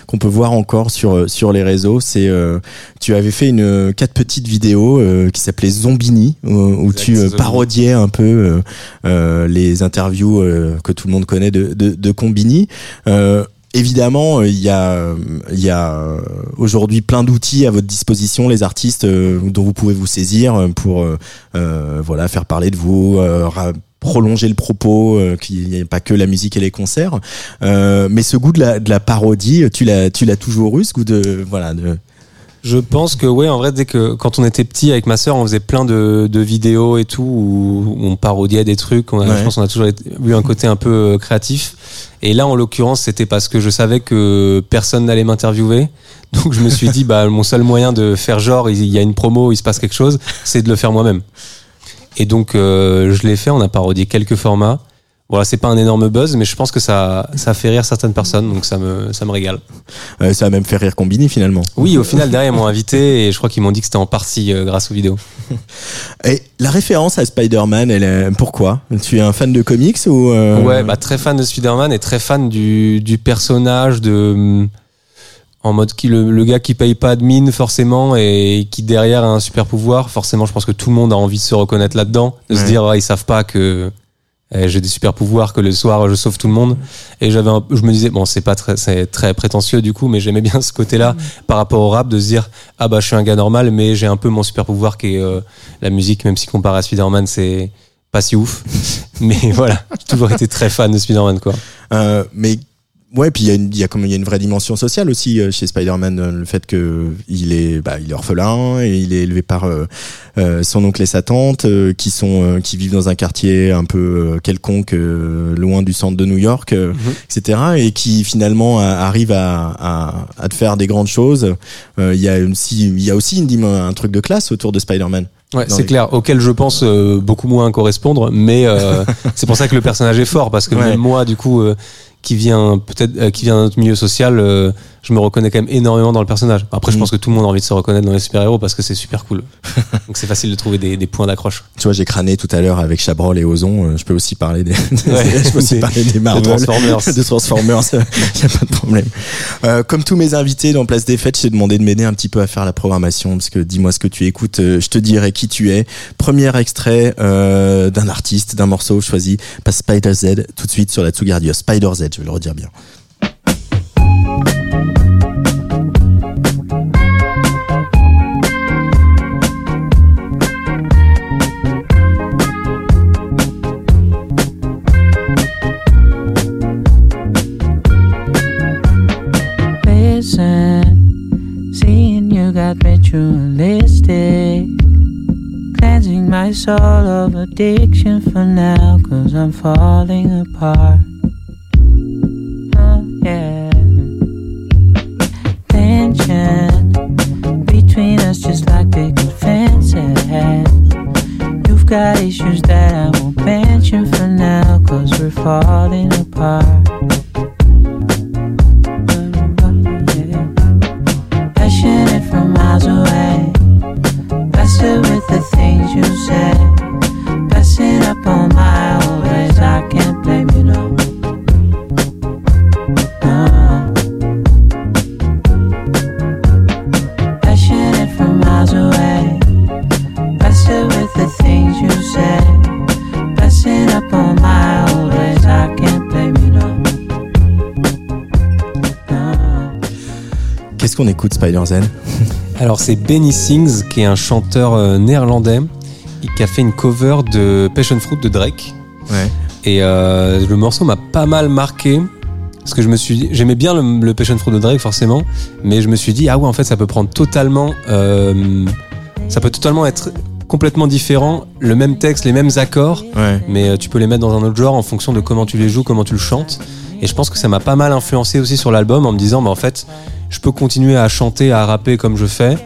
qu'on peut voir encore sur sur les réseaux. C'est euh, tu avais fait une quatre petites vidéos euh, qui s'appelaient Zombini où, Exact, tu euh, parodiais un peu euh, euh, les interviews euh, que tout le monde connaît de de, de Combini. Euh, Évidemment, euh, il y a, il y a euh, aujourd'hui plein d'outils à votre disposition, les artistes euh, dont vous pouvez vous saisir euh, pour euh, euh, voilà faire parler de vous, euh, prolonger le propos, euh, qu'il n'y ait pas que la musique et les concerts. Euh, mais ce goût de la, de la parodie, tu l'as, tu l'as toujours eu, ce goût de voilà de. Je pense que ouais, en vrai, dès que quand on était petit avec ma sœur, on faisait plein de, de vidéos et tout où on parodiait des trucs. On a, Ouais. Je pense qu'on a toujours eu un côté un peu euh, créatif. Et là, en l'occurrence, c'était parce que je savais que personne n'allait m'interviewer. Donc je me suis dit, bah mon seul moyen de faire genre, il y a une promo, il se passe quelque chose, c'est de le faire moi-même. Et donc euh, je l'ai fait. On a parodié quelques formats. Voilà, c'est pas un énorme buzz, mais je pense que ça, ça fait rire certaines personnes, donc ça me, ça me régale. Euh, ça a même fait rire Combini finalement. Oui, au final, derrière, ils m'ont invité et je crois qu'ils m'ont dit que c'était en partie euh, grâce aux vidéos. Et la référence à Spider-Man, elle est... pourquoi? Tu es un fan de comics ou euh, Ouais, bah, très fan de Spider-Man et très fan du, du personnage de. En mode qui le, le gars qui paye pas de mine forcément et qui derrière a un super pouvoir. Forcément, je pense que tout le monde a envie de se reconnaître là-dedans, de se dire ah, ils savent pas que j'ai des super pouvoirs, que le soir je sauve tout le monde. Et j'avais, un- je me disais bon, c'est pas très, c'est très prétentieux du coup, mais j'aimais bien ce côté-là par rapport au rap de se dire ah bah je suis un gars normal, mais j'ai un peu mon super pouvoir qui est euh, la musique, même si comparé à Spider-Man c'est pas si ouf. mais voilà, j'ai toujours été très fan de Spider-Man quoi. Euh, mais ouais, puis il y a une, il y a comme il y a une vraie dimension sociale aussi euh, chez Spider-Man, euh, le fait que il est, bah, il est orphelin et il est élevé par euh, euh, son oncle et sa tante, euh, qui sont, euh, qui vivent dans un quartier un peu euh, quelconque, euh, loin du centre de New York, euh, etc. Et qui finalement arrive à, à, à te faire des grandes choses. Euh, Il y a aussi, il y a aussi une, un truc de classe autour de Spider-Man. Ouais, c'est les- clair, auquel je pense euh, beaucoup moins correspondre, mais euh, c'est pour ça que le personnage est fort, parce que Ouais. même moi, du coup, euh, qui vient peut-être, euh, qui vient d'un autre milieu social, euh, je me reconnais quand même énormément dans le personnage. Après, je Mhm. pense que tout le monde a envie de se reconnaître dans les super-héros parce que c'est super cool. Donc c'est facile de trouver des, des points d'accroche. Tu vois, j'ai crâné tout à l'heure avec Chabrol et Ozon. euh, Je peux aussi parler des, je peux aussi Des- parler des Marvel, de Transformers. de Transformers. Il y a pas de problème. Euh, comme tous mes invités dans Place des Fêtes, j'ai demandé de m'aider un petit peu à faire la programmation parce que dis-moi ce que tu écoutes, euh, je te dirai qui tu es. Premier extrait euh, d'un artiste, d'un morceau choisi par Spider Z tout de suite sur la Tsugi Radio. Spider Z, je vais le redire bien. Soul of addiction for now, cause I'm falling apart. Us, just like picket fences. You've got issues that I won't mention for now, cause we're falling apart. Écoute, Spider Z Alors c'est Benny Sings, qui est un chanteur euh, néerlandais, et qui a fait une cover de Passion Fruit de Drake. Ouais. Et euh, le morceau m'a pas mal marqué. Parce que je me suis dit- j'aimais bien le, le Passion Fruit de Drake forcément, mais je me suis dit, ah ouais, en fait, ça peut prendre totalement, euh, ça peut totalement être complètement différent, le même texte, les mêmes accords, Ouais. mais tu peux les mettre dans un autre genre en fonction de comment tu les joues, comment tu le chantes. Et je pense que ça m'a pas mal influencé aussi sur l'album en me disant, bah en fait, je peux continuer à chanter, à rapper comme je fais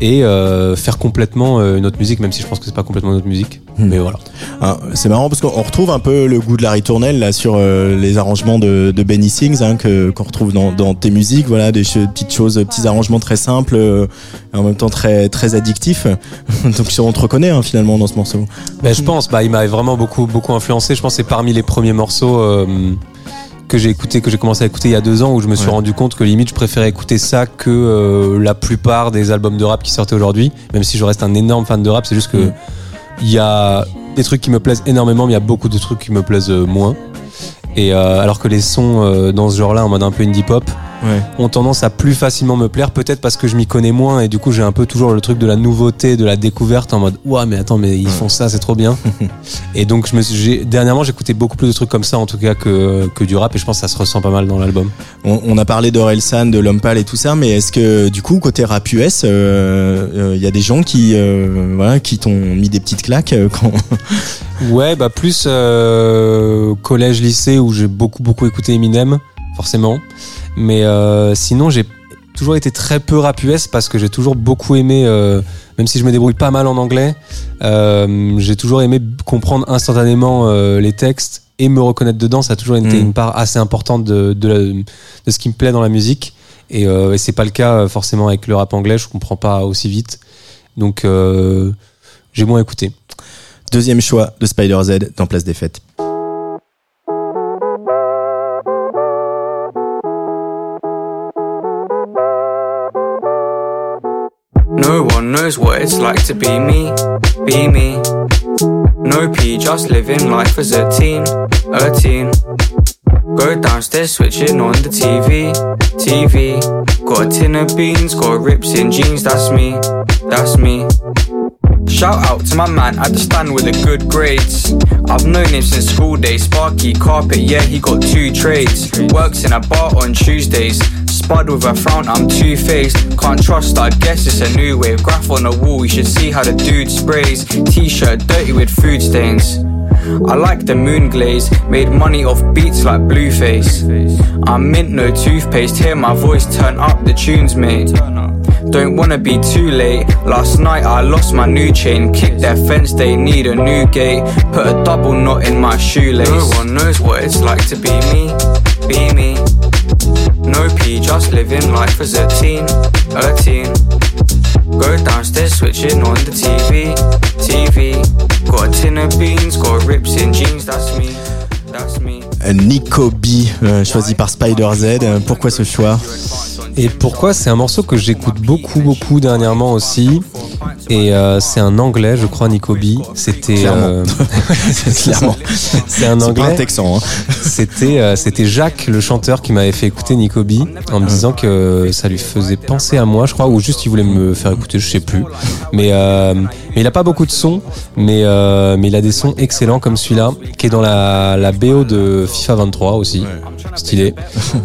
et euh, faire complètement euh, une autre musique, même si je pense que c'est pas complètement une autre musique. Hmm. Mais voilà. Ah, c'est marrant parce qu'on retrouve un peu le goût de la ritournelle là sur euh, les arrangements de, de Benny Sings hein, que qu'on retrouve dans, dans tes musiques voilà des petites choses petits arrangements très simples euh, et en même temps très très addictifs donc on te reconnaît hein, finalement dans ce morceau Ben, je pense, bah, il m'a vraiment beaucoup, beaucoup influencé. Je pense que c'est parmi les premiers morceaux que j'ai écouté, que j'ai commencé à écouter il y a deux ans, où je me suis Ouais. rendu compte que limite je préférais écouter ça que euh, la plupart des albums de rap qui sortaient aujourd'hui. Même si je reste un énorme fan de rap, c'est juste que Mm. il y a des trucs qui me plaisent énormément, mais il y a beaucoup de trucs qui me plaisent euh, moins. Et euh, alors que les sons euh, dans ce genre-là, en mode un peu indie pop, ouais ont tendance à plus facilement me plaire, peut-être parce que je m'y connais moins et du coup j'ai un peu toujours le truc de la nouveauté, de la découverte en mode ouah mais attends mais ils font ça c'est trop bien. et donc je me suis, j'ai- dernièrement j'écoutais beaucoup plus de trucs comme ça en tout cas que, que du rap et je pense que ça se ressent pas mal dans l'album. on, on a parlé d'Orelsan de Lompal et tout ça mais est-ce que du coup côté rap US il euh, euh, il y a des gens qui euh, voilà qui t'ont mis des petites claques euh, quand Ouais bah plus euh, collège lycée où j'ai beaucoup beaucoup écouté Eminem forcément, mais euh, sinon j'ai toujours été très peu rap US parce que j'ai toujours beaucoup aimé, euh, même si je me débrouille pas mal en anglais, euh, j'ai toujours aimé comprendre instantanément les textes et me reconnaître dedans, ça a toujours été Mm. une part assez importante de, de, la- de ce qui me plaît dans la musique. Et, et c'est pas le cas forcément avec le rap anglais, je comprends pas aussi vite. Donc j'ai moins écouté. Deuxième choix de Spider Z dans Place des Fêtes. No one knows what it's like to be me, be me. No P, just living life as a teen, a teen. Go downstairs, switching on the TV, TV. Got a tin of beans, got rips in jeans, that's me, that's me. Shout out to my man at the stand with the good grades. I've known him since school days. Sparky carpet, yeah, he got two trades. Works in a bar on Tuesdays. Spud with a frown, I'm two faced. Can't trust, I guess it's a new wave. Graph on the wall, you should see how the dude sprays. T shirt dirty with food stains. I like the moon glaze, made money off beats like Blueface. I'm mint, no toothpaste, hear my voice, turn up the tunes, mate. Don't wanna be too late. Last night I lost my new chain. Kick their fence, they need a new gate. Put a double knot in my shoelace. No one knows what it's like to be me, be me. No P, just living life as a teen, a teen. Go downstairs, switching on the TV, TV. Got a tin of beans, got rips in jeans, that's me, that's me. Nico B, euh, choisi par Spider Z. Euh, Pourquoi ce choix? Et pourquoi? C'est un morceau que j'écoute beaucoup, beaucoup dernièrement aussi. Et euh, c'est un anglais, je crois, Nico B. C'était. Clairement. euh, Clairement. C'est un C'est pas un anglais. texan. hein. C'était euh, c'était Jacques, le chanteur, qui m'avait fait écouter Nico B en me disant que ça lui faisait penser à moi, je crois, ou juste il voulait me faire écouter, je sais plus. Mais euh, mais il a pas beaucoup de sons, mais euh, mais il a des sons excellents comme celui-là, qui est dans la la BO de FIFA 23 aussi, stylé.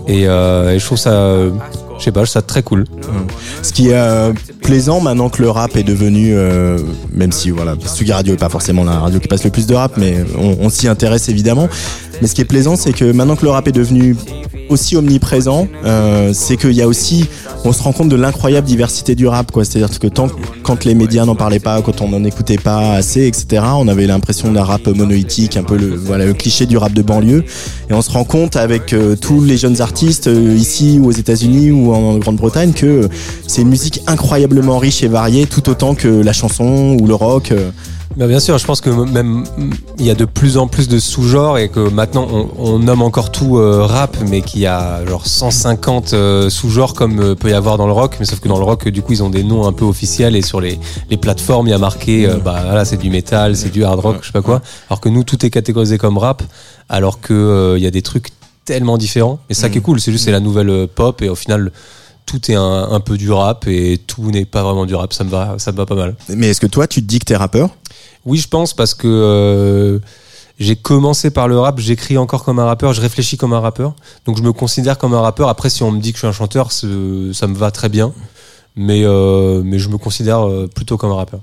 Et, euh, et je trouve ça, euh, je sais pas, je trouve ça très cool. Ce qui est euh, plaisant maintenant que le rap est devenu, euh, même si voilà, Sugi Radio est pas forcément la radio qui passe le plus de rap, mais on, on s'y intéresse évidemment. Mais ce qui est plaisant, c'est que maintenant que le rap est devenu aussi omniprésent, euh, c'est qu'il y a aussi, on se rend compte de l'incroyable diversité du rap, quoi. C'est-à-dire que tant, quand les médias n'en parlaient pas, quand on n'en écoutait pas assez, etc., on avait l'impression d'un rap monolithique, un peu le, voilà, le cliché du rap de banlieue. Et on se rend compte avec euh, tous les jeunes artistes euh, ici ou aux États-Unis ou en Grande-Bretagne que c'est une musique incroyablement riche et variée, tout autant que la chanson ou le rock. Euh. Bah, bien sûr, je pense que même mm, il y a de plus en plus de sous-genres et que maintenant on, on nomme encore tout euh, rap, mais qu'il y a genre 150 euh, sous-genres comme euh, peut y avoir dans le rock, mais sauf que dans le rock, du coup, ils ont des noms un peu officiels et sur les, les plateformes, il y a marqué, euh, bah voilà, c'est du métal, c'est du hard rock, je sais pas quoi. Alors que nous, tout est catégorisé comme rap, alors que euh, il y a des trucs tellement différents. Et ça qui est cool, c'est juste c'est la nouvelle pop et au final. Tout est un, un peu du rap et tout n'est pas vraiment du rap. Ça me va, ça me va pas mal. Mais est-ce que toi, tu te dis que t'es rappeur? Oui, je pense parce que euh, j'ai commencé par le rap, j'écris encore comme un rappeur, je réfléchis comme un rappeur. Donc je me considère comme un rappeur. Après, si on me dit que je suis un chanteur, ça me va très bien. Mais, euh, mais je me considère euh, plutôt comme un rappeur.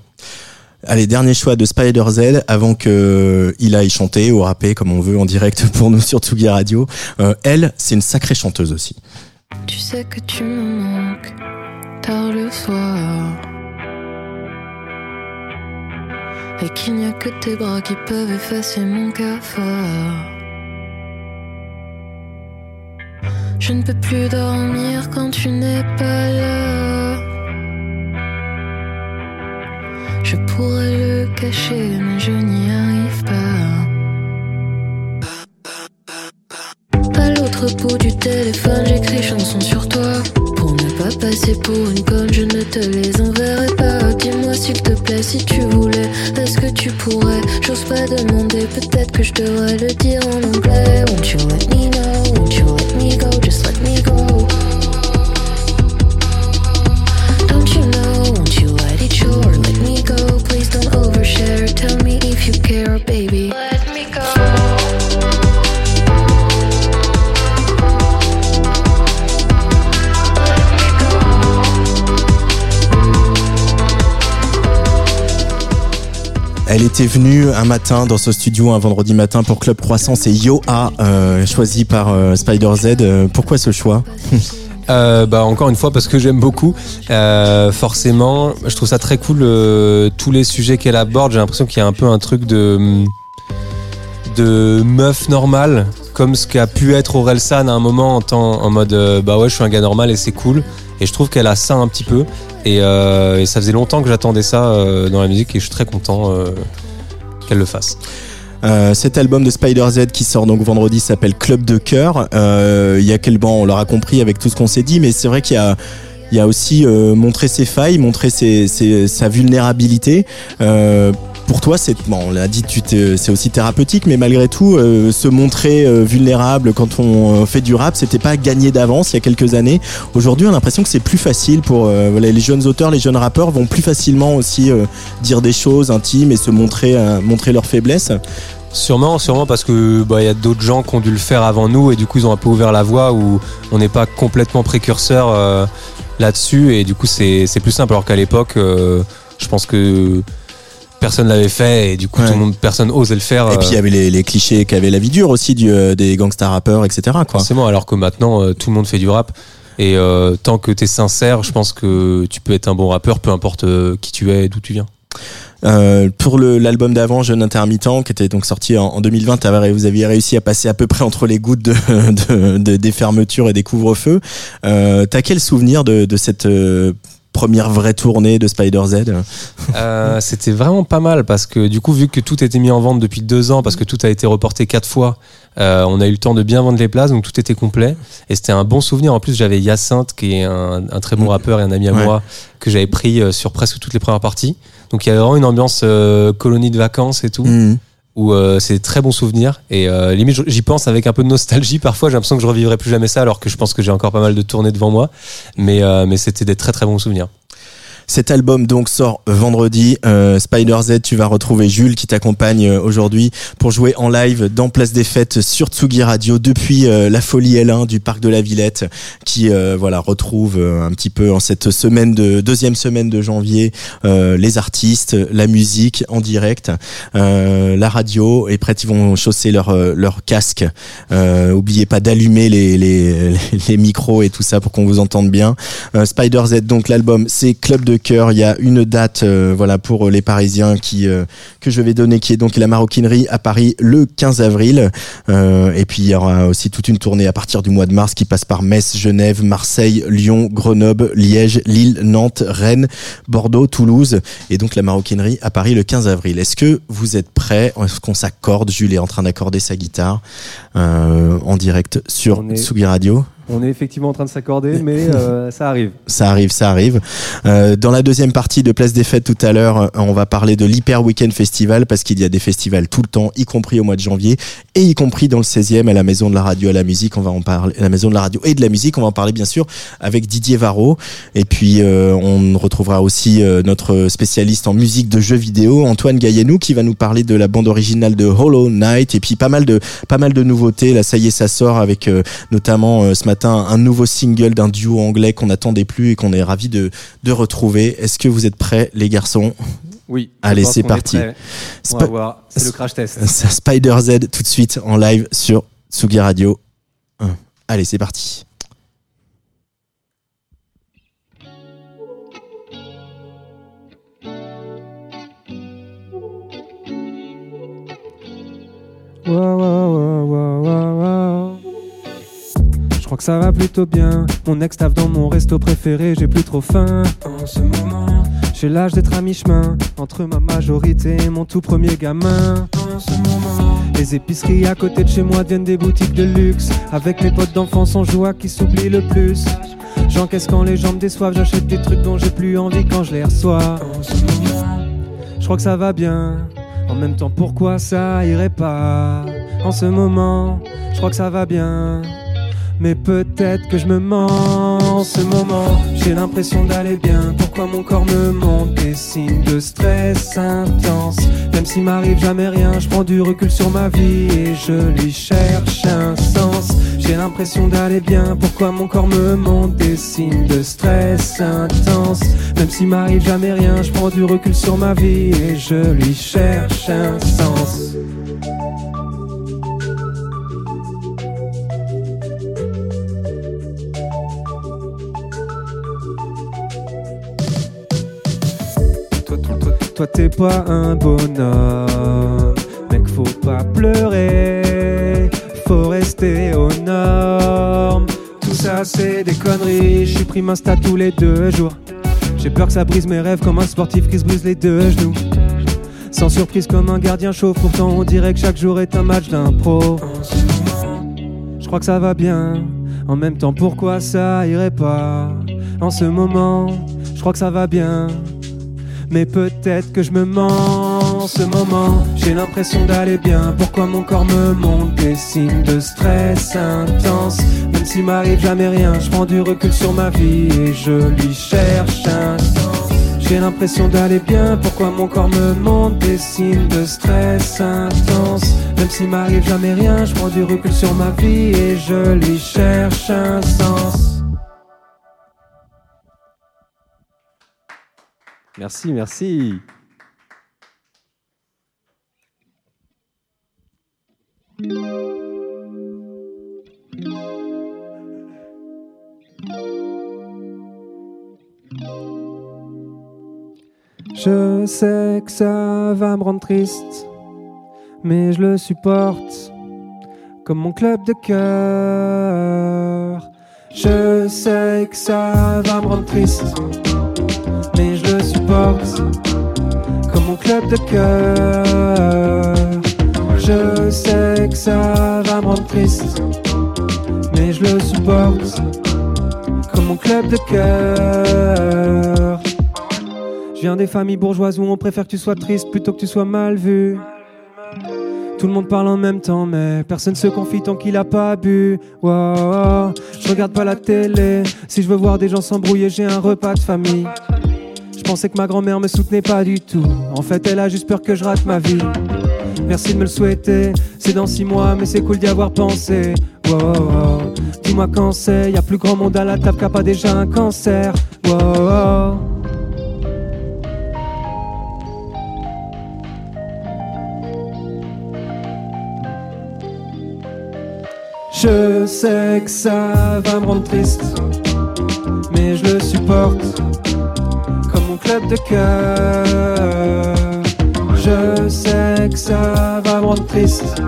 Allez, dernier choix de Spider Z avant que il aille chanter ou rapper comme on veut en direct pour nous sur Tsugi Radio. Euh, elle, c'est une sacrée chanteuse aussi. Tu sais que tu me manques tard le soir. Et qu'il n'y a que tes bras qui peuvent effacer mon cafard. Je ne peux plus dormir quand tu n'es pas là. Je pourrais le cacher, mais je n'y arrive pas. À l'autre bout du téléphone, j'écris chansons sur toi. Pour ne pas passer pour une conne, je ne te les enverrai pas. Dis-moi s'il te plaît si tu pourrais J'ose pas demander, peut-être que je devrais le dire en anglais. Won't you let me know? Était venue un matin dans ce studio un vendredi matin pour Club Croissance et Yo A, euh, choisi par euh, Spider Z. Euh, pourquoi ce choix? Euh, bah encore une fois parce que j'aime beaucoup. Forcément, je trouve ça très cool tous les sujets qu'elle aborde. J'ai l'impression qu'il y a un peu un truc de de meuf normale, comme ce qu'a pu être Orelsan à un moment en, temps, en mode bah ouais, je suis un gars normal et c'est cool. Et je trouve qu'elle a ça un petit peu. Et, ça faisait longtemps que j'attendais ça dans la musique et je suis très content le fasse. Euh, cet album de Spider Z qui sort donc vendredi s'appelle Club de cœur. Euh, Il y a quel banc on l'aura compris avec tout ce qu'on s'est dit, mais c'est vrai qu'il y a il y a aussi euh, montrer ses failles, montrer ses, ses- sa vulnérabilité. Euh, pour toi, c'est bon, on l'a dit, tu c'est aussi thérapeutique, mais malgré tout, euh, se montrer euh, vulnérable quand on euh, fait du rap, c'était pas gagné d'avance il y a quelques années. Aujourd'hui, on a l'impression que c'est plus facile pour les jeunes auteurs, les jeunes rappeurs vont plus facilement aussi dire des choses intimes et se montrer, montrer leurs faiblesses. Sûrement, sûrement parce que bah il y a d'autres gens qui ont dû le faire avant nous et du coup ils ont un peu ouvert la voie où on n'est pas complètement précurseur là-dessus et du coup c'est plus simple alors qu'à l'époque je pense que personne l'avait fait et du coup Ouais. tout le monde personne osait le faire. Et puis il y euh, avait les, les clichés qu'avait la vie dure aussi du, euh, des gangsta rappeurs, etc. Quoi. forcément alors que maintenant euh, tout le monde fait du rap et euh, tant que t'es sincère je pense que tu peux être un bon rappeur peu importe qui tu es et d'où tu viens. Euh, pour l'album d'avant, Jeune Intermittent, qui était donc sorti en, en 2020, t'avais- vous aviez réussi à passer à peu près entre les gouttes de, de- de- des fermetures et des couvre-feux. Euh, T'as quel souvenir de, de cette euh, première vraie tournée de Spider Z Euh, c'était vraiment pas mal parce que du coup, vu que tout était mis en vente depuis deux ans, parce que tout a été reporté quatre fois, euh, on a eu le temps de bien vendre les places, donc tout était complet. Et c'était un bon souvenir. En plus, j'avais Hyacinthe, qui est un, un très bon rappeur et un ami à Ouais. moi, que j'avais pris euh, sur presque toutes les premières parties. Donc il y avait vraiment une ambiance euh, colonie de vacances et tout, Mhm. Où euh, c'est très bons souvenirs. Et euh, limite, j'y pense avec un peu de nostalgie parfois. J'ai l'impression que je revivrai plus jamais ça, alors que je pense que j'ai encore pas mal de tournées devant moi. Mais, euh, mais c'était des très très bons souvenirs. Cet album donc sort vendredi. Euh, Spider Z, tu vas retrouver Jules qui t'accompagne euh, aujourd'hui pour jouer en live dans Place des Fêtes sur Tsugi Radio depuis euh, la folie L1 du parc de la Villette, qui euh, voilà retrouve euh, un petit peu en cette semaine de deuxième semaine de janvier euh, les artistes, la musique en direct, la radio et prêt ils vont chausser leur leur casque. Euh, oubliez pas d'allumer les, les les micros et tout ça pour qu'on vous entende bien. Spider Z, donc l'album, c'est Club de cœur. Il y a une date, euh, voilà, pour les Parisiens qui euh, que je vais donner, qui est donc la maroquinerie à Paris le 15 avril. Euh, et puis il y aura aussi toute une tournée à partir du mois de mars qui passe par Metz, Genève, Marseille, Lyon, Grenoble, Liège, Lille, Nantes, Rennes, Bordeaux, Toulouse. Et donc la maroquinerie à Paris le 15 avril. Est-ce que vous êtes prêts? Est-ce qu'on s'accorde? Jules est en train d'accorder sa guitare euh, en direct sur est- Radio. On est effectivement en train de s'accorder, mais euh, ça arrive. Ça arrive, ça arrive. Euh, dans la deuxième partie de Place des Fêtes tout à l'heure, euh, on va parler de l'Hyper Weekend Festival parce qu'il y a des festivals tout le temps, y compris au mois de janvier et y compris dans le 16e à la Maison de la Radio à la musique. On va en parler, à la Maison de la Radio et de la musique. On va en parler bien sûr avec Didier Varro. Et puis euh, on retrouvera aussi euh, notre spécialiste en musique de jeux vidéo, Antoine Gaillenou, qui va nous parler de la bande originale de Hollow Knight et puis pas mal de pas mal de nouveautés. Là, ça y est, ça sort avec euh, notamment ce matin un nouveau single d'un duo anglais qu'on n'attendait plus et qu'on est ravi de, de retrouver. Est-ce que vous êtes prêts, les garçons? Oui. Allez, c'est parti. On Sp- va voir. C'est le crash test. Spider Z tout de suite en live sur Tsugi Radio. Allez, c'est parti. Wow, wow, wow, crois que ça va plutôt bien. Mon ex taffe dans mon resto préféré, j'ai plus trop faim. En ce moment, j'ai l'âge d'être à mi-chemin entre ma majorité et mon tout premier gamin. En ce moment, les épiceries à côté de chez moi deviennent des boutiques de luxe. Avec mes potes d'enfance, on joue à qui s'oublie le plus. J'encaisse quand les gens me déçoivent, j'achète des trucs dont j'ai plus envie quand je les reçois. En ce moment, je crois que ça va bien. En même temps, pourquoi ça irait pas? En ce moment, je crois que ça va bien. Mais peut-être que je me mens en ce moment. J'ai l'impression d'aller bien. Pourquoi mon corps me montre des signes de stress intense? Même s'il m'arrive jamais rien, je prends du recul sur ma vie et je lui cherche un sens. J'ai l'impression d'aller bien. Pourquoi mon corps me montre des signes de stress intense? Même s'il m'arrive jamais rien, je prends du recul sur ma vie et je lui cherche un sens. Toi, t'es pas un bonhomme. Mec, faut pas pleurer, faut rester aux normes. Tout ça c'est des conneries, je suis pris Insta tous les deux jours. J'ai peur que ça brise mes rêves comme un sportif qui se brise les deux genoux. Sans surprise comme un gardien chaud, pourtant on dirait que chaque jour est un match d'impro. Je crois que ça va bien, en même temps pourquoi ça irait pas? En ce moment, je crois que ça va bien, mais peut-être que je me mens. En ce moment, j'ai l'impression d'aller bien. Pourquoi mon corps me montre des signes de stress intense? Même s'il m'arrive jamais rien, je prends du recul sur ma vie et je lui cherche un sens. J'ai l'impression d'aller bien, pourquoi mon corps me montre des signes de stress intense? Même s'il m'arrive jamais rien, je prends du recul sur ma vie et je lui cherche un sens. Merci, merci. Je sais que ça va me rendre triste, mais je le supporte comme mon club de cœur. Je sais que ça va me rendre triste, comme mon club de cœur. Je sais que ça va me rendre triste, mais je le supporte comme mon club de cœur. Je viens des familles bourgeoises où on préfère que tu sois triste plutôt que tu sois mal vu. Tout le monde parle en même temps, mais personne se confie tant qu'il a pas bu. Wow, je regarde pas la télé. Si je veux voir des gens s'embrouiller, j'ai un repas de famille. Pensais que ma grand-mère me soutenait pas du tout. En fait, elle a juste peur que je rate ma vie. Merci de me le souhaiter. C'est dans six mois, mais c'est cool d'y avoir pensé. Wow, dis-moi quand c'est. Y a plus grand monde à la table qui a pas déjà un cancer. Wow. Je sais que ça va me rendre triste, mais je le supporte club de cœur. Je sais que ça va me rendre triste,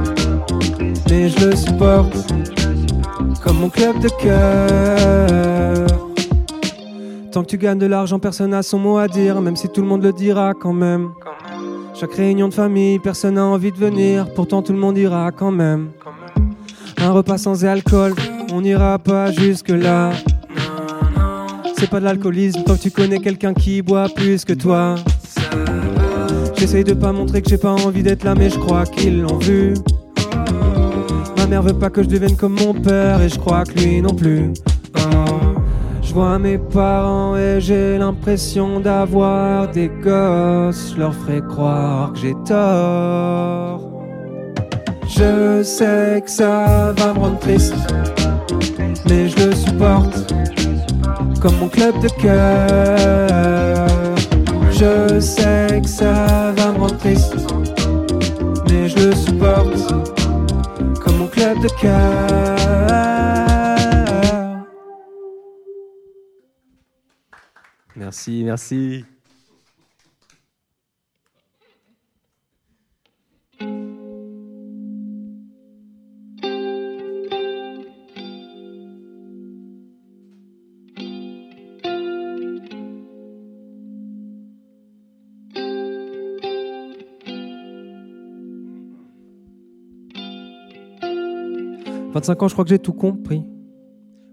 mais je le supporte comme mon club de cœur. Tant que tu gagnes de l'argent, personne n'a son mot à dire, même si tout le monde le dira quand même. Chaque réunion de famille, personne n'a envie de venir, pourtant tout le monde ira quand même. Un repas sans alcool, on n'ira pas jusque là. C'est pas de l'alcoolisme tant que tu connais quelqu'un qui boit plus que toi. J'essaye de pas montrer que j'ai pas envie d'être là, mais je crois qu'ils l'ont vu. Ma mère veut pas que je devienne comme mon père, et je crois que lui non plus. Je vois mes parents et j'ai l'impression d'avoir des gosses. Je leur ferai croire que j'ai tort. Je sais que ça va me rendre triste, mais je le supporte comme mon club de cœur. Je sais que ça va me rendre triste, mais je le supporte comme mon club de cœur. Merci, merci. « 25 ans, je crois que j'ai tout compris.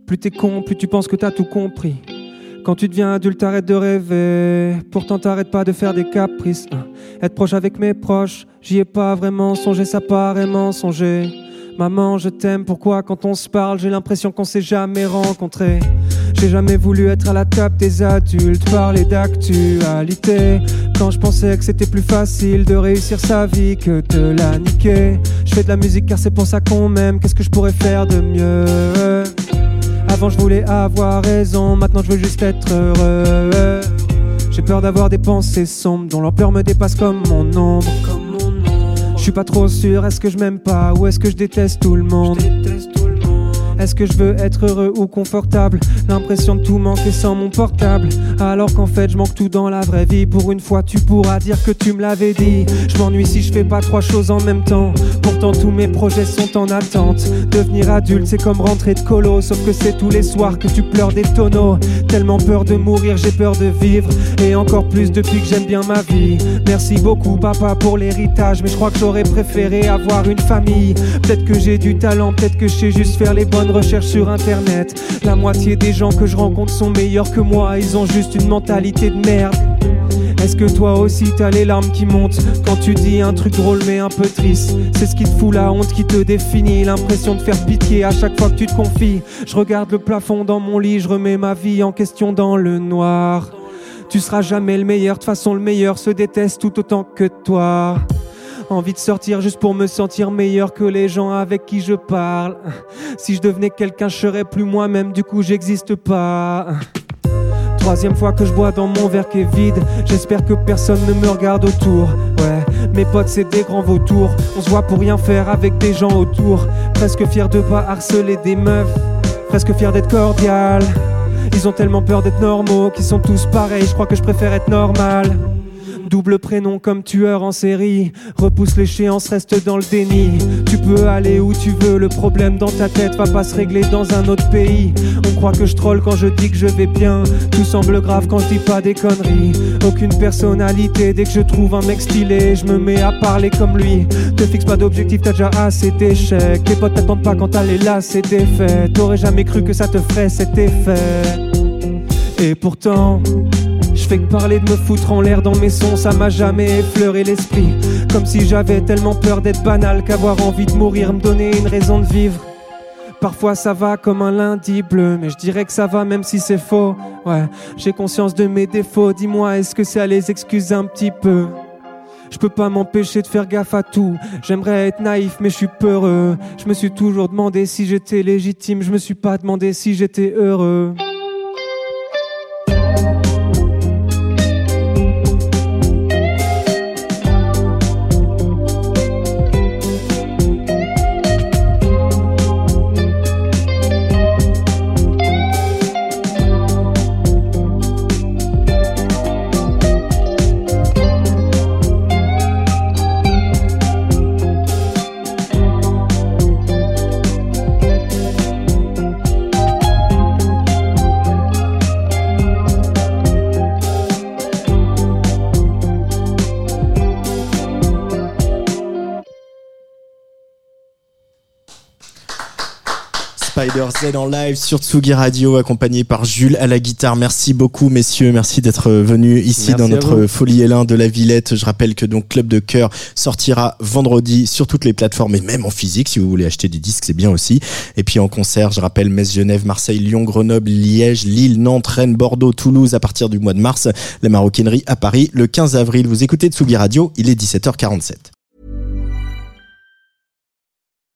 Plus t'es con, plus tu penses que t'as tout compris. Quand tu deviens adulte, t'arrêtes de rêver. Pourtant, t'arrêtes pas de faire des caprices. hein. Être proche avec mes proches, j'y ai pas vraiment songé, ça paraît mensonger. Maman, je t'aime, pourquoi quand on se parle, j'ai l'impression qu'on s'est jamais rencontrés. J'ai jamais voulu être à la table des adultes, parler d'actualité. Quand je pensais que c'était plus facile de réussir sa vie que de la niquer. Je fais de la musique car c'est pour ça qu'on m'aime, qu'est-ce que je pourrais faire de mieux? Avant je voulais avoir raison, maintenant je veux juste être heureux. J'ai peur d'avoir des pensées sombres dont l'ampleur me dépasse comme mon ombre. Je suis pas trop sûr, est-ce que je m'aime pas ou est-ce que je déteste tout le monde? Est-ce que je veux être heureux ou confortable? L'impression de tout manquer sans mon portable. Alors qu'en fait, je manque tout dans la vraie vie. Pour une fois, tu pourras dire que tu me l'avais dit. Je m'ennuie si je fais pas trois choses en même temps. Pourtant, tous mes projets sont en attente. Devenir adulte, c'est comme rentrer de colo. Sauf que c'est tous les soirs que tu pleures des tonneaux. Tellement peur de mourir, j'ai peur de vivre. Et encore plus depuis que j'aime bien ma vie. Merci beaucoup, papa, pour l'héritage. Mais je crois que j'aurais préféré avoir une famille. Peut-être que j'ai du talent, peut-être que je sais juste faire les bonnes recherches sur internet. La moitié des gens que je rencontre sont meilleurs que moi. Ils ont juste une mentalité de merde. Est-ce que toi aussi t'as les larmes qui montent quand tu dis un truc drôle mais un peu triste? C'est ce qui te fout la honte qui te définit, l'impression de faire pitié à chaque fois que tu te confies. Je regarde le plafond dans mon lit, je remets ma vie en question dans le noir. Tu seras jamais le meilleur, de toute façon le meilleur se déteste tout autant que toi. Envie de sortir juste pour me sentir meilleur que les gens avec qui je parle. Si je devenais quelqu'un, je serais plus moi-même, du coup j'existe pas. Troisième fois que je bois dans mon verre qui est vide. J'espère que personne ne me regarde autour. Ouais, mes potes c'est des grands vautours. On se voit pour rien faire avec des gens autour. Presque fier de pas harceler des meufs. Presque fier d'être cordial. Ils ont tellement peur d'être normaux qu'ils sont tous pareils. Je crois que je préfère être normal. Double prénom comme tueur en série. Repousse l'échéance, reste dans le déni. Tu peux aller où tu veux, le problème dans ta tête va pas se régler dans un autre pays. On croit que je troll quand je dis que je vais bien. Tout semble grave quand je dis pas des conneries. Aucune personnalité, dès que je trouve un mec stylé, je me mets à parler comme lui. Te fixe pas d'objectif, t'as déjà assez d'échecs. Tes potes t'attendent pas quand t'allais là, c'est. T'aurais jamais cru que ça te ferait cet effet. Et pourtant. Fais que parler de me foutre en l'air dans mes sons, ça m'a jamais effleuré l'esprit. Comme si j'avais tellement peur d'être banal qu'avoir envie de mourir me donnait une raison de vivre. Parfois ça va comme un lundi bleu, mais je dirais que ça va même si c'est faux. Ouais, j'ai conscience de mes défauts, dis-moi, est-ce que c'est à les excuser un petit peu? Je peux pas m'empêcher de faire gaffe à tout. J'aimerais être naïf, mais je suis peureux. Je me suis toujours demandé si j'étais légitime. Je me suis pas demandé si j'étais heureux. Z en live sur Tsugi Radio, accompagné par Jules à la guitare. Merci beaucoup, messieurs. Merci d'être venus ici Merci dans notre folie L1 de la Villette. Je rappelle que donc Club de Cœur sortira vendredi sur toutes les plateformes et même en physique. Si vous voulez acheter des disques, c'est bien aussi. Et puis en concert, je rappelle Metz, Genève, Marseille, Lyon, Grenoble, Liège, Lille, Nantes, Rennes, Bordeaux, Toulouse à partir du mois de mars. La maroquinerie à Paris le 15 avril. Vous écoutez Tsugi Radio. Il est 17h47.